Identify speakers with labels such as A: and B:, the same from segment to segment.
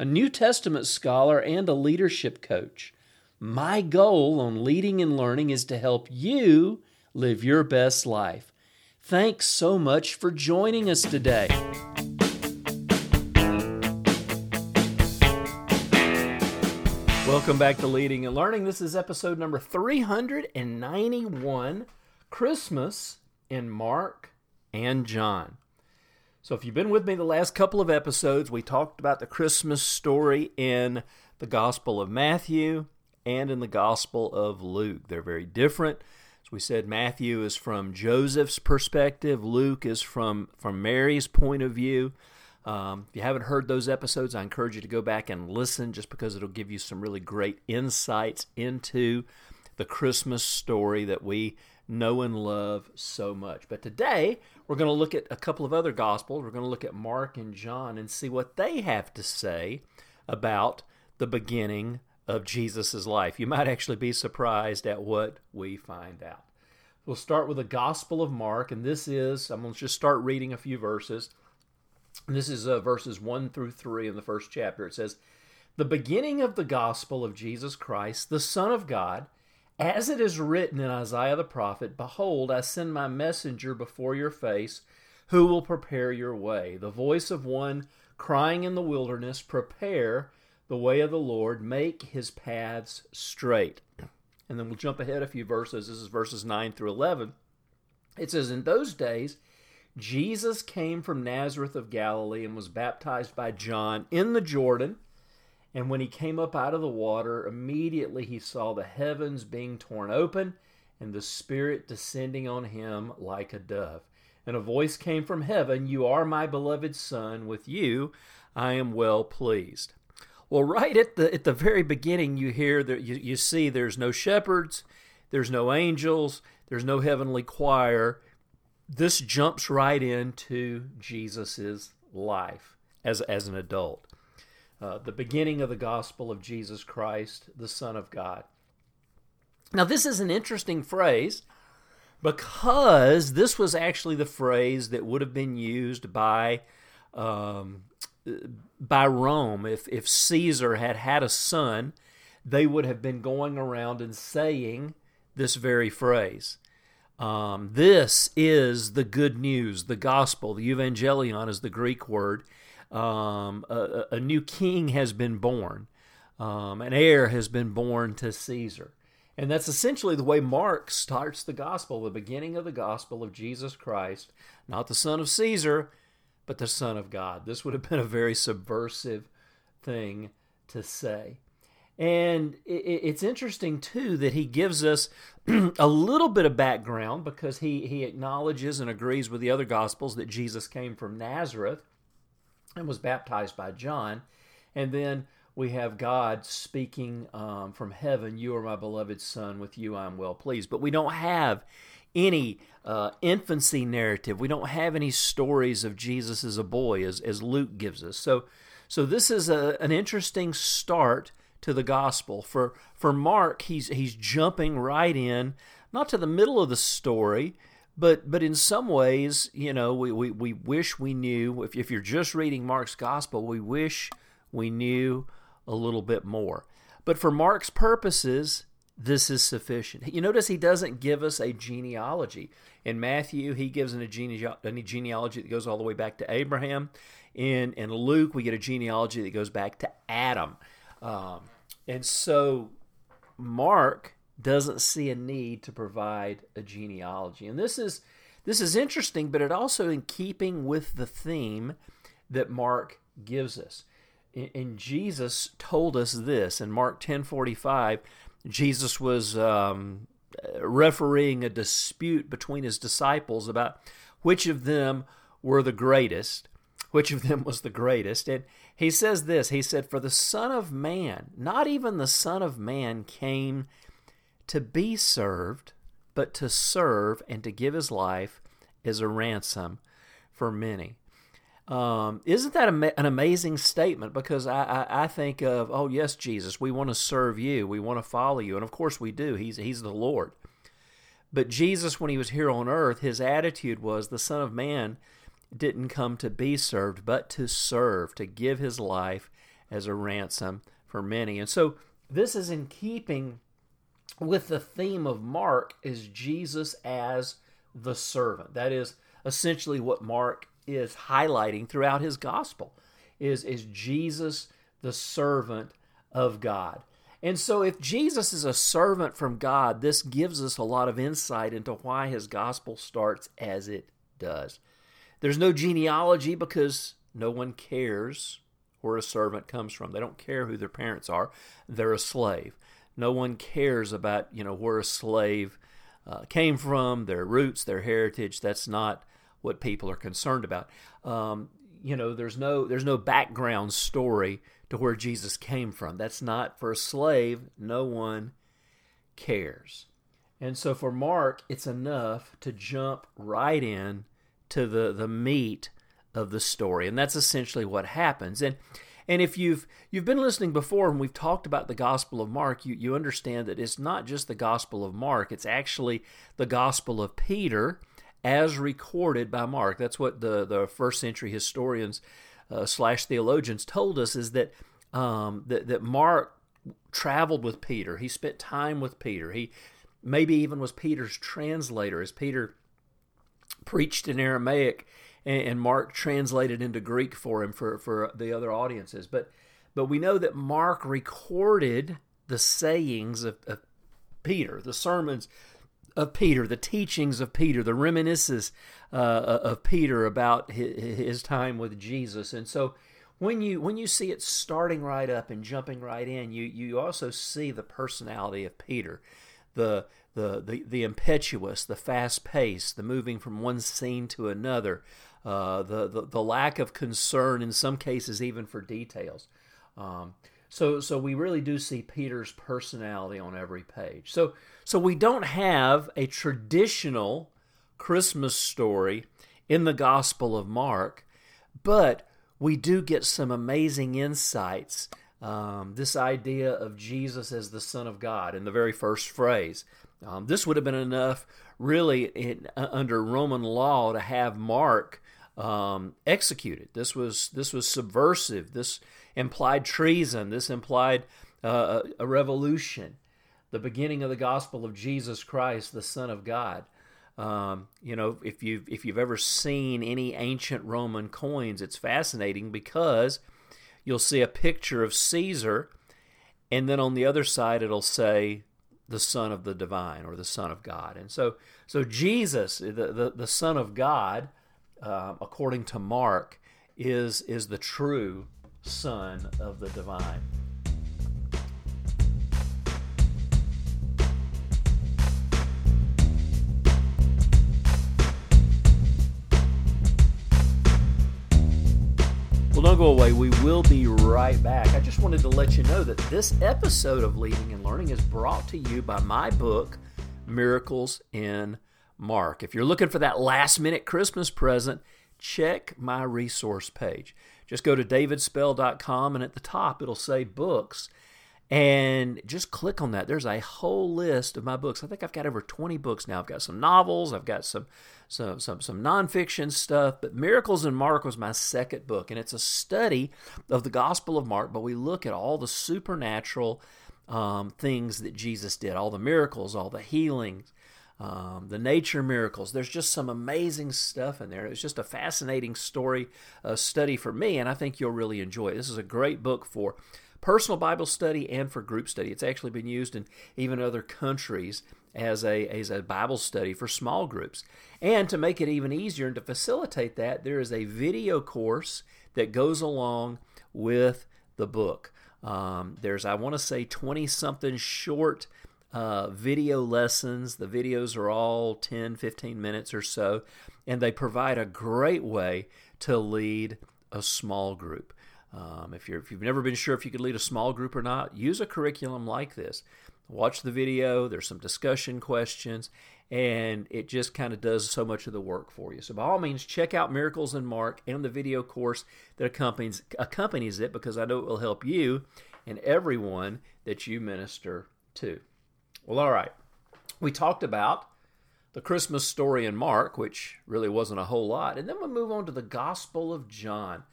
A: a New Testament scholar, and a leadership coach. My goal on leading and learning is to help you live your best life. Thanks so much for joining us today. Welcome back to Leading and Learning. This is episode number 391 Christmas in Mark and John. So, if you've been with me the last couple of episodes, we talked about the Christmas story in the Gospel of Matthew and in the Gospel of Luke. They're very different. As we said, Matthew is from Joseph's perspective, Luke is from, from Mary's point of view. Um, if you haven't heard those episodes, I encourage you to go back and listen just because it'll give you some really great insights into the Christmas story that we know and love so much. But today, we're going to look at a couple of other Gospels. We're going to look at Mark and John and see what they have to say about the beginning of Jesus' life. You might actually be surprised at what we find out. We'll start with the Gospel of Mark, and this is, I'm going to just start reading a few verses. This is uh, verses 1 through 3 in the first chapter. It says, The beginning of the gospel of Jesus Christ, the Son of God, as it is written in Isaiah the prophet, Behold, I send my messenger before your face, who will prepare your way. The voice of one crying in the wilderness, Prepare the way of the Lord, make his paths straight. And then we'll jump ahead a few verses. This is verses 9 through 11. It says, In those days, Jesus came from Nazareth of Galilee and was baptized by John in the Jordan. And when he came up out of the water, immediately he saw the heavens being torn open and the Spirit descending on him like a dove. And a voice came from heaven You are my beloved Son, with you I am well pleased. Well, right at the at the very beginning, you hear that you, you see there's no shepherds, there's no angels, there's no heavenly choir this jumps right into Jesus's life as, as an adult. Uh, the beginning of the gospel of Jesus Christ, the Son of God. Now, this is an interesting phrase because this was actually the phrase that would have been used by um, by Rome. If if Caesar had had a son, they would have been going around and saying this very phrase. Um, this is the good news, the gospel. The evangelion is the Greek word. Um, a, a, new king has been born, um, an heir has been born to Caesar. And that's essentially the way Mark starts the gospel, the beginning of the gospel of Jesus Christ, not the son of Caesar, but the son of God. This would have been a very subversive thing to say. And it's interesting, too, that he gives us a little bit of background because he, he acknowledges and agrees with the other Gospels that Jesus came from Nazareth and was baptized by John. And then we have God speaking um, from heaven, You are my beloved Son, with you I am well pleased. But we don't have any uh, infancy narrative. We don't have any stories of Jesus as a boy, as, as Luke gives us. So, so this is a, an interesting start to the gospel. For for Mark, he's he's jumping right in, not to the middle of the story, but but in some ways, you know, we, we, we wish we knew. If if you're just reading Mark's gospel, we wish we knew a little bit more. But for Mark's purposes, this is sufficient. You notice he doesn't give us a genealogy. In Matthew, he gives an, a, genealogy that goes all the way back to Abraham. In, in Luke, we get a genealogy that goes back to Adam. Um, and so Mark doesn't see a need to provide a genealogy. And this is this is interesting, but it also in keeping with the theme that Mark gives us. And Jesus told us this in Mark 10:45. Jesus was um, refereeing a dispute between his disciples about which of them were the greatest, which of them was the greatest, and He says this He said, For the Son of Man, not even the Son of Man came to be served, but to serve and to give his life as a ransom for many. Um, isn't that an amazing statement? Because I, I, I, think of, oh, yes, Jesus, we want to serve you. We want to follow you. And of course we do. He's, he's the Lord. But Jesus, when he was here on earth, his attitude was the Son of Man didn't come to be served, but to serve, to give his life as a ransom for many. And so this is in keeping with the theme of Mark is Jesus as the servant. That is essentially what Mark is highlighting throughout his gospel is is Jesus the servant of God. And so if Jesus is a servant from God, this gives us a lot of insight into why his gospel starts as it does. There's no genealogy because no one cares where a servant comes from. They don't care who their parents are. They're a slave. No one cares about, you know, where a slave uh, came from, their roots, their heritage. That's not what people are concerned about. Um, you know, there's no there's no background story to where Jesus came from. That's not for a slave. No one cares. And so for Mark, it's enough to jump right in to the the meat of the story, and that's essentially what happens. And and if you've you've been listening before and we've talked about the Gospel of Mark, you, you understand that it's not just the Gospel of Mark, it's actually the Gospel of Peter as recorded by Mark. That's what the, the first century historians uh, slash theologians told us is that, um, that that Mark traveled with Peter. He spent time with Peter. He maybe even was Peter's translator as Peter preached in Aramaic and, Mark translated into Greek for him for, for the other audiences. But but we know that Mark recorded the sayings of, of Peter, the sermons of Peter, the teachings of Peter, the reminiscences uh, of Peter about his, his, time with Jesus. And so when you when you see it starting right up and jumping right in, you you also see the personality of Peter, the the the, the impetuous, the fast pace, the moving from one scene to another, uh, the, the, the lack of concern in some cases even for details. Um, so so we really do see Peter's personality on every page. So so we don't have a traditional Christmas story in the Gospel of Mark, but we do get some amazing insights. Um, this idea of Jesus as the Son of God in the very first phrase. Um, this would have been enough, really, in, uh, under Roman law, to have Mark um, executed. This was this was subversive. This implied treason. This implied uh, a, revolution. The beginning of the gospel of Jesus Christ, the Son of God. Um, you know, if you've if you've ever seen any ancient Roman coins, it's fascinating because you'll see a picture of Caesar, and then on the other side it'll say the Son of the Divine or the Son of God. And so, so Jesus, the the, the Son of God, uh, according to Mark, is, is the true Son of the divine. Don't go away. We will be right back. I just wanted to let you know that this episode of Leading and Learning is brought to you by my book, Miracles in Mark. If you're looking for that last minute Christmas present, check my resource page. Just go to davidspell.com and at the top it'll say books and just click on that. There's a whole list of my books. I think I've got over 20 books now. I've got some novels, I've got some some some some nonfiction stuff, but Miracles in Mark was my second book, and it's a study of the Gospel of Mark. But we look at all the supernatural um, things that Jesus did, all the miracles, all the healings, um, the nature miracles. There's just some amazing stuff in there. It's just a fascinating story uh, study for me, and I think you'll really enjoy it. This is a great book for personal Bible study and for group study. It's actually been used in even other countries as a, as a Bible study for small groups. And to make it even easier and to facilitate that, there is a video course that goes along with the book. Um, there's, I want to say, 20 something short uh, video lessons. The videos are all 10, 15 minutes or so, and they provide a great way to lead a small group. Um, if, you're, if you've never been sure if you could lead a small group or not, use a curriculum like this. Watch the video, there's some discussion questions, and it just kind of does so much of the work for you. So, by all means, check out Miracles in Mark and the video course that accompanies, accompanies it because I know it will help you and everyone that you minister to. Well, all right. We talked about the Christmas story in Mark, which really wasn't a whole lot. And then we move on to the Gospel of John.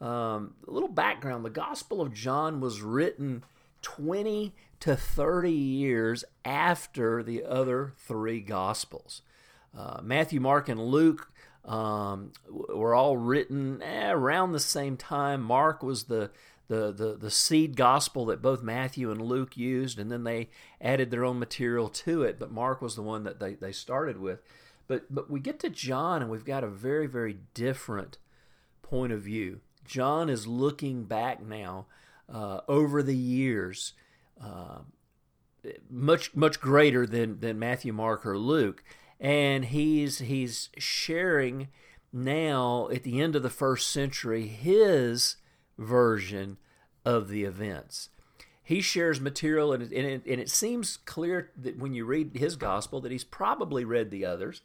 A: Um, a little background the Gospel of John was written 20 to 30 years after the other three Gospels. Uh, Matthew, Mark, and Luke um, were all written eh, around the same time. Mark was the the, the, the seed gospel that both Matthew and Luke used, and then they added their own material to it. But Mark was the one that they, they started with. But, but we get to John, and we've got a very, very different point of view. John is looking back now uh, over the years, uh, much much greater than than Matthew, Mark, or Luke, and he's he's sharing now at the end of the first century his version of the events. He shares material, and and, it, and it seems clear that when you read his gospel that he's probably read the others.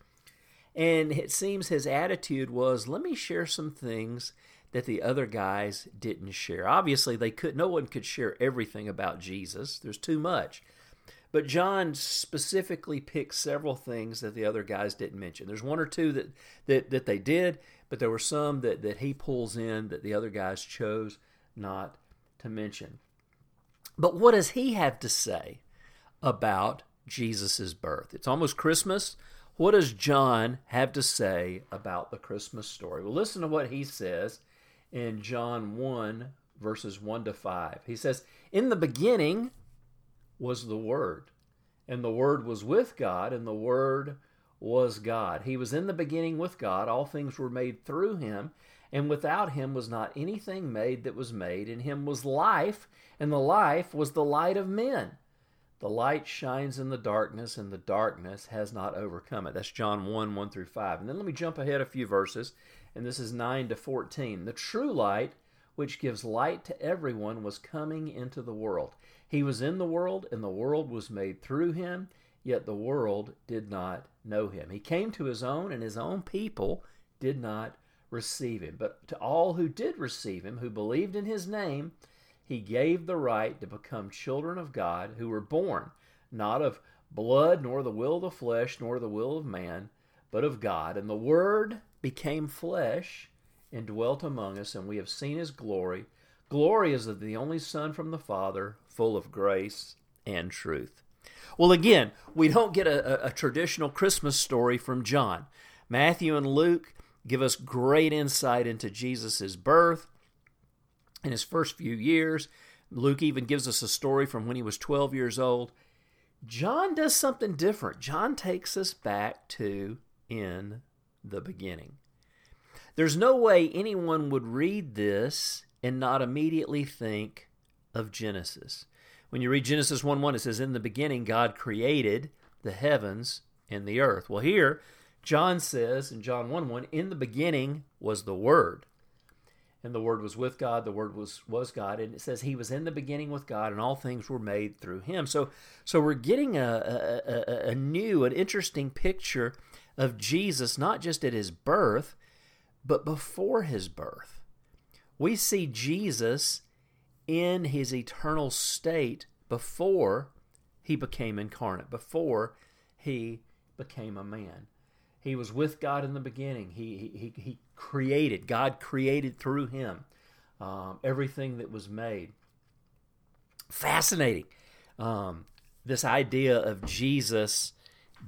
A: And it seems his attitude was, let me share some things that the other guys didn't share. Obviously, they could no one could share everything about Jesus. There's too much. But John specifically picked several things that the other guys didn't mention. There's one or two that, that, that they did, but there were some that, that he pulls in that the other guys chose not to mention. But what does he have to say about Jesus' birth? It's almost Christmas. What does John have to say about the Christmas story? Well, listen to what he says in John 1, verses 1 to 5. He says, In the beginning was the Word, and the Word was with God, and the Word was God. He was in the beginning with God. All things were made through him, and without him was not anything made that was made. In him was life, and the life was the light of men. The light shines in the darkness, and the darkness has not overcome it. That's John 1 1 through 5. And then let me jump ahead a few verses, and this is 9 to 14. The true light, which gives light to everyone, was coming into the world. He was in the world, and the world was made through him yet the world did not know him. He came to his own, and his own people did not receive him. But to all who did receive him, who believed in his name, he gave the right to become children of God, who were born not of blood, nor the will of the flesh, nor the will of man, but of God. And the Word became flesh and dwelt among us, and we have seen his glory. Glory is of the only Son from the Father, full of grace and truth. Well, again, we don't get a, a, traditional Christmas story from John. Matthew and Luke give us great insight into Jesus' birth in his first few years. Luke even gives us a story from when he was 12 years old. John does something different. John takes us back to in the beginning. There's no way anyone would read this and not immediately think of Genesis. When you read Genesis 1 1, it says, In the beginning, God created the heavens and the earth. Well, here, John says in John 1 1, In the beginning was the Word. And the Word was with God, the Word was, was God. And it says He was in the beginning with God, and all things were made through Him. So, so we're getting a, a, a new, an interesting picture of Jesus, not just at His birth, but before His birth. We see Jesus in his eternal state before he became incarnate, before he became a man. He was with God in the beginning. He, he, he created, God created through him um, everything that was made. Fascinating. Um, this idea of Jesus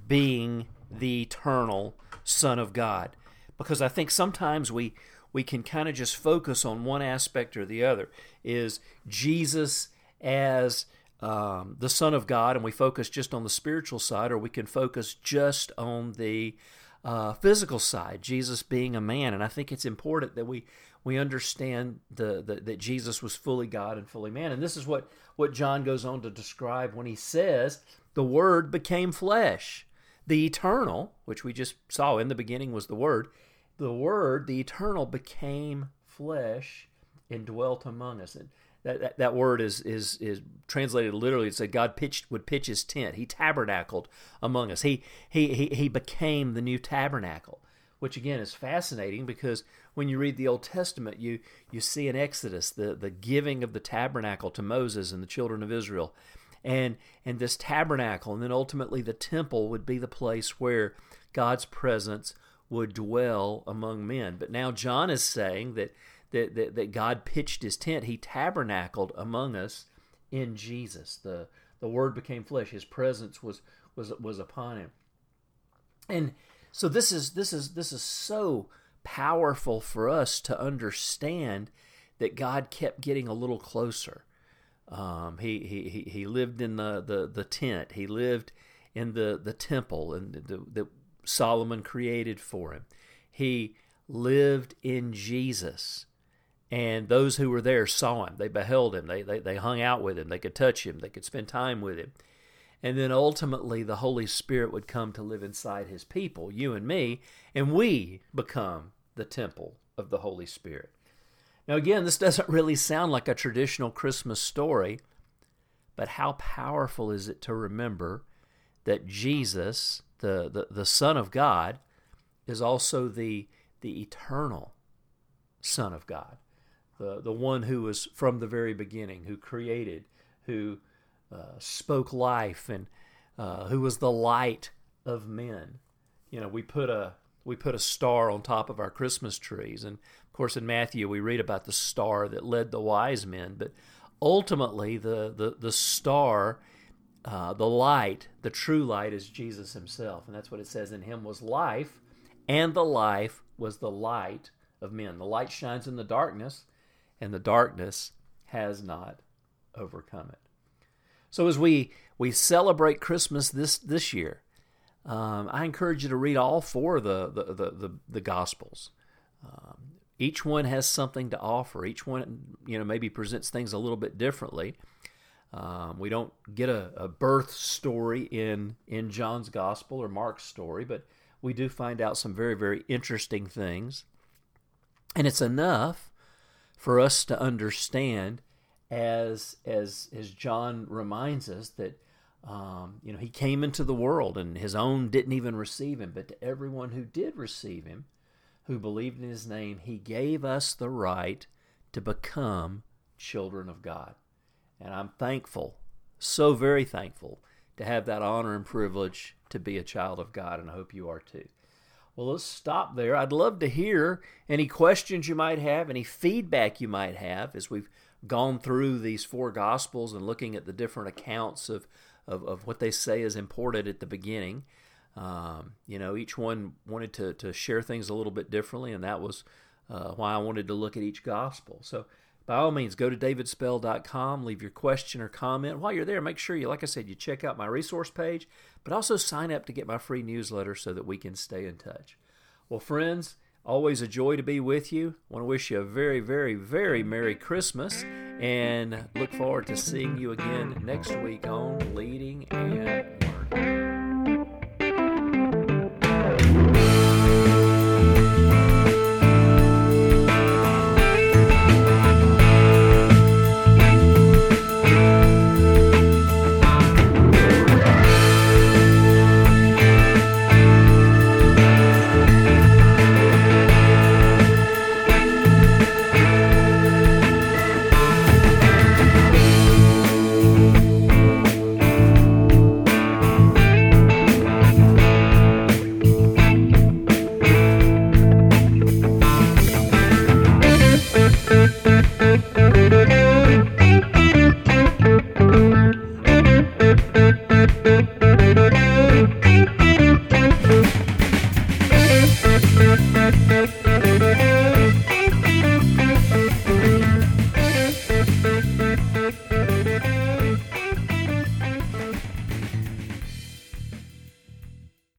A: being the eternal Son of God. Because I think sometimes we, we can kind of just focus on one aspect or the other. Is Jesus as um, the Son of God, and we focus just on the spiritual side, or we can focus just on the uh, physical side, Jesus being a man. And I think it's important that we we understand the, the, that Jesus was fully God and fully man. And this is what what John goes on to describe when he says the Word became flesh. The eternal, which we just saw in the beginning was the Word, the Word, the eternal, became flesh and dwelt among us. And that, that, that word is, is, is translated literally. It said God pitched, would pitch his tent. He tabernacled among us. He, he, he, he became the new tabernacle, which again is fascinating because when you read the Old Testament, you, you see in Exodus the, the giving of the tabernacle to Moses and the children of Israel. And, and this tabernacle, and then ultimately the temple would be the place where God's presence would dwell among men. But now John is saying that that, that, that God pitched his tent. He tabernacled among us in Jesus. The, the Word became flesh. His presence was, was, was upon him. And so this is, this, is, this is so powerful for us to understand that God kept getting a little closer. Um, he, he, he lived in the, the, the tent. He lived in the, the temple and the, that Solomon created for him. He lived in Jesus. And those who were there saw him. They beheld him. They, they, they hung out with him. They could touch him. They could spend time with him. And then ultimately, the Holy Spirit would come to live inside his people, you and me, and we become the temple of the Holy Spirit. Now, again, this doesn't really sound like a traditional Christmas story, but how powerful is it to remember that Jesus, the, the, the Son of God, is also the, the eternal Son of God the, the one who was from the very beginning, who created, who uh, spoke life, and uh, who was the light of men. You know, we put a we put a star on top of our Christmas trees, and of course in Matthew we read about the star that led the wise men. But ultimately, the the the star, uh, the light, the true light is Jesus Himself, and that's what it says. In Him was life, and the life was the light of men. The light shines in the darkness, and the darkness has not overcome it. So as we we celebrate Christmas this this year, um, I encourage you to read all four of the the the, the, the Gospels. Um, each one has something to offer. Each one, you know, maybe presents things a little bit differently. Um, we don't get a, a, birth story in in John's Gospel or Mark's story, but we do find out some very very interesting things, and it's enough for us to understand as as as John reminds us that um, you know he came into the world and his own didn't even receive him, but to everyone who did receive him, who believed in his name, he gave us the right to become children of God. And I'm thankful, so very thankful, to have that honor and privilege to be a child of God, and I hope you are too. Well, let's stop there. I'd love to hear any questions you might have, any feedback you might have as we've gone through these four Gospels and looking at the different accounts of, of, of what they say is important at the beginning. Um, you know, each one wanted to, to share things a little bit differently, and that was uh, why I wanted to look at each Gospel. So, by all means, go to davidspell.com, leave your question or comment. While you're there, make sure you, like I said, you check out my resource page, but also sign up to get my free newsletter so that we can stay in touch. Well, friends, always a joy to be with you. I want to wish you a very, very, very Merry Christmas and look forward to seeing you again next week on Leading and Learning.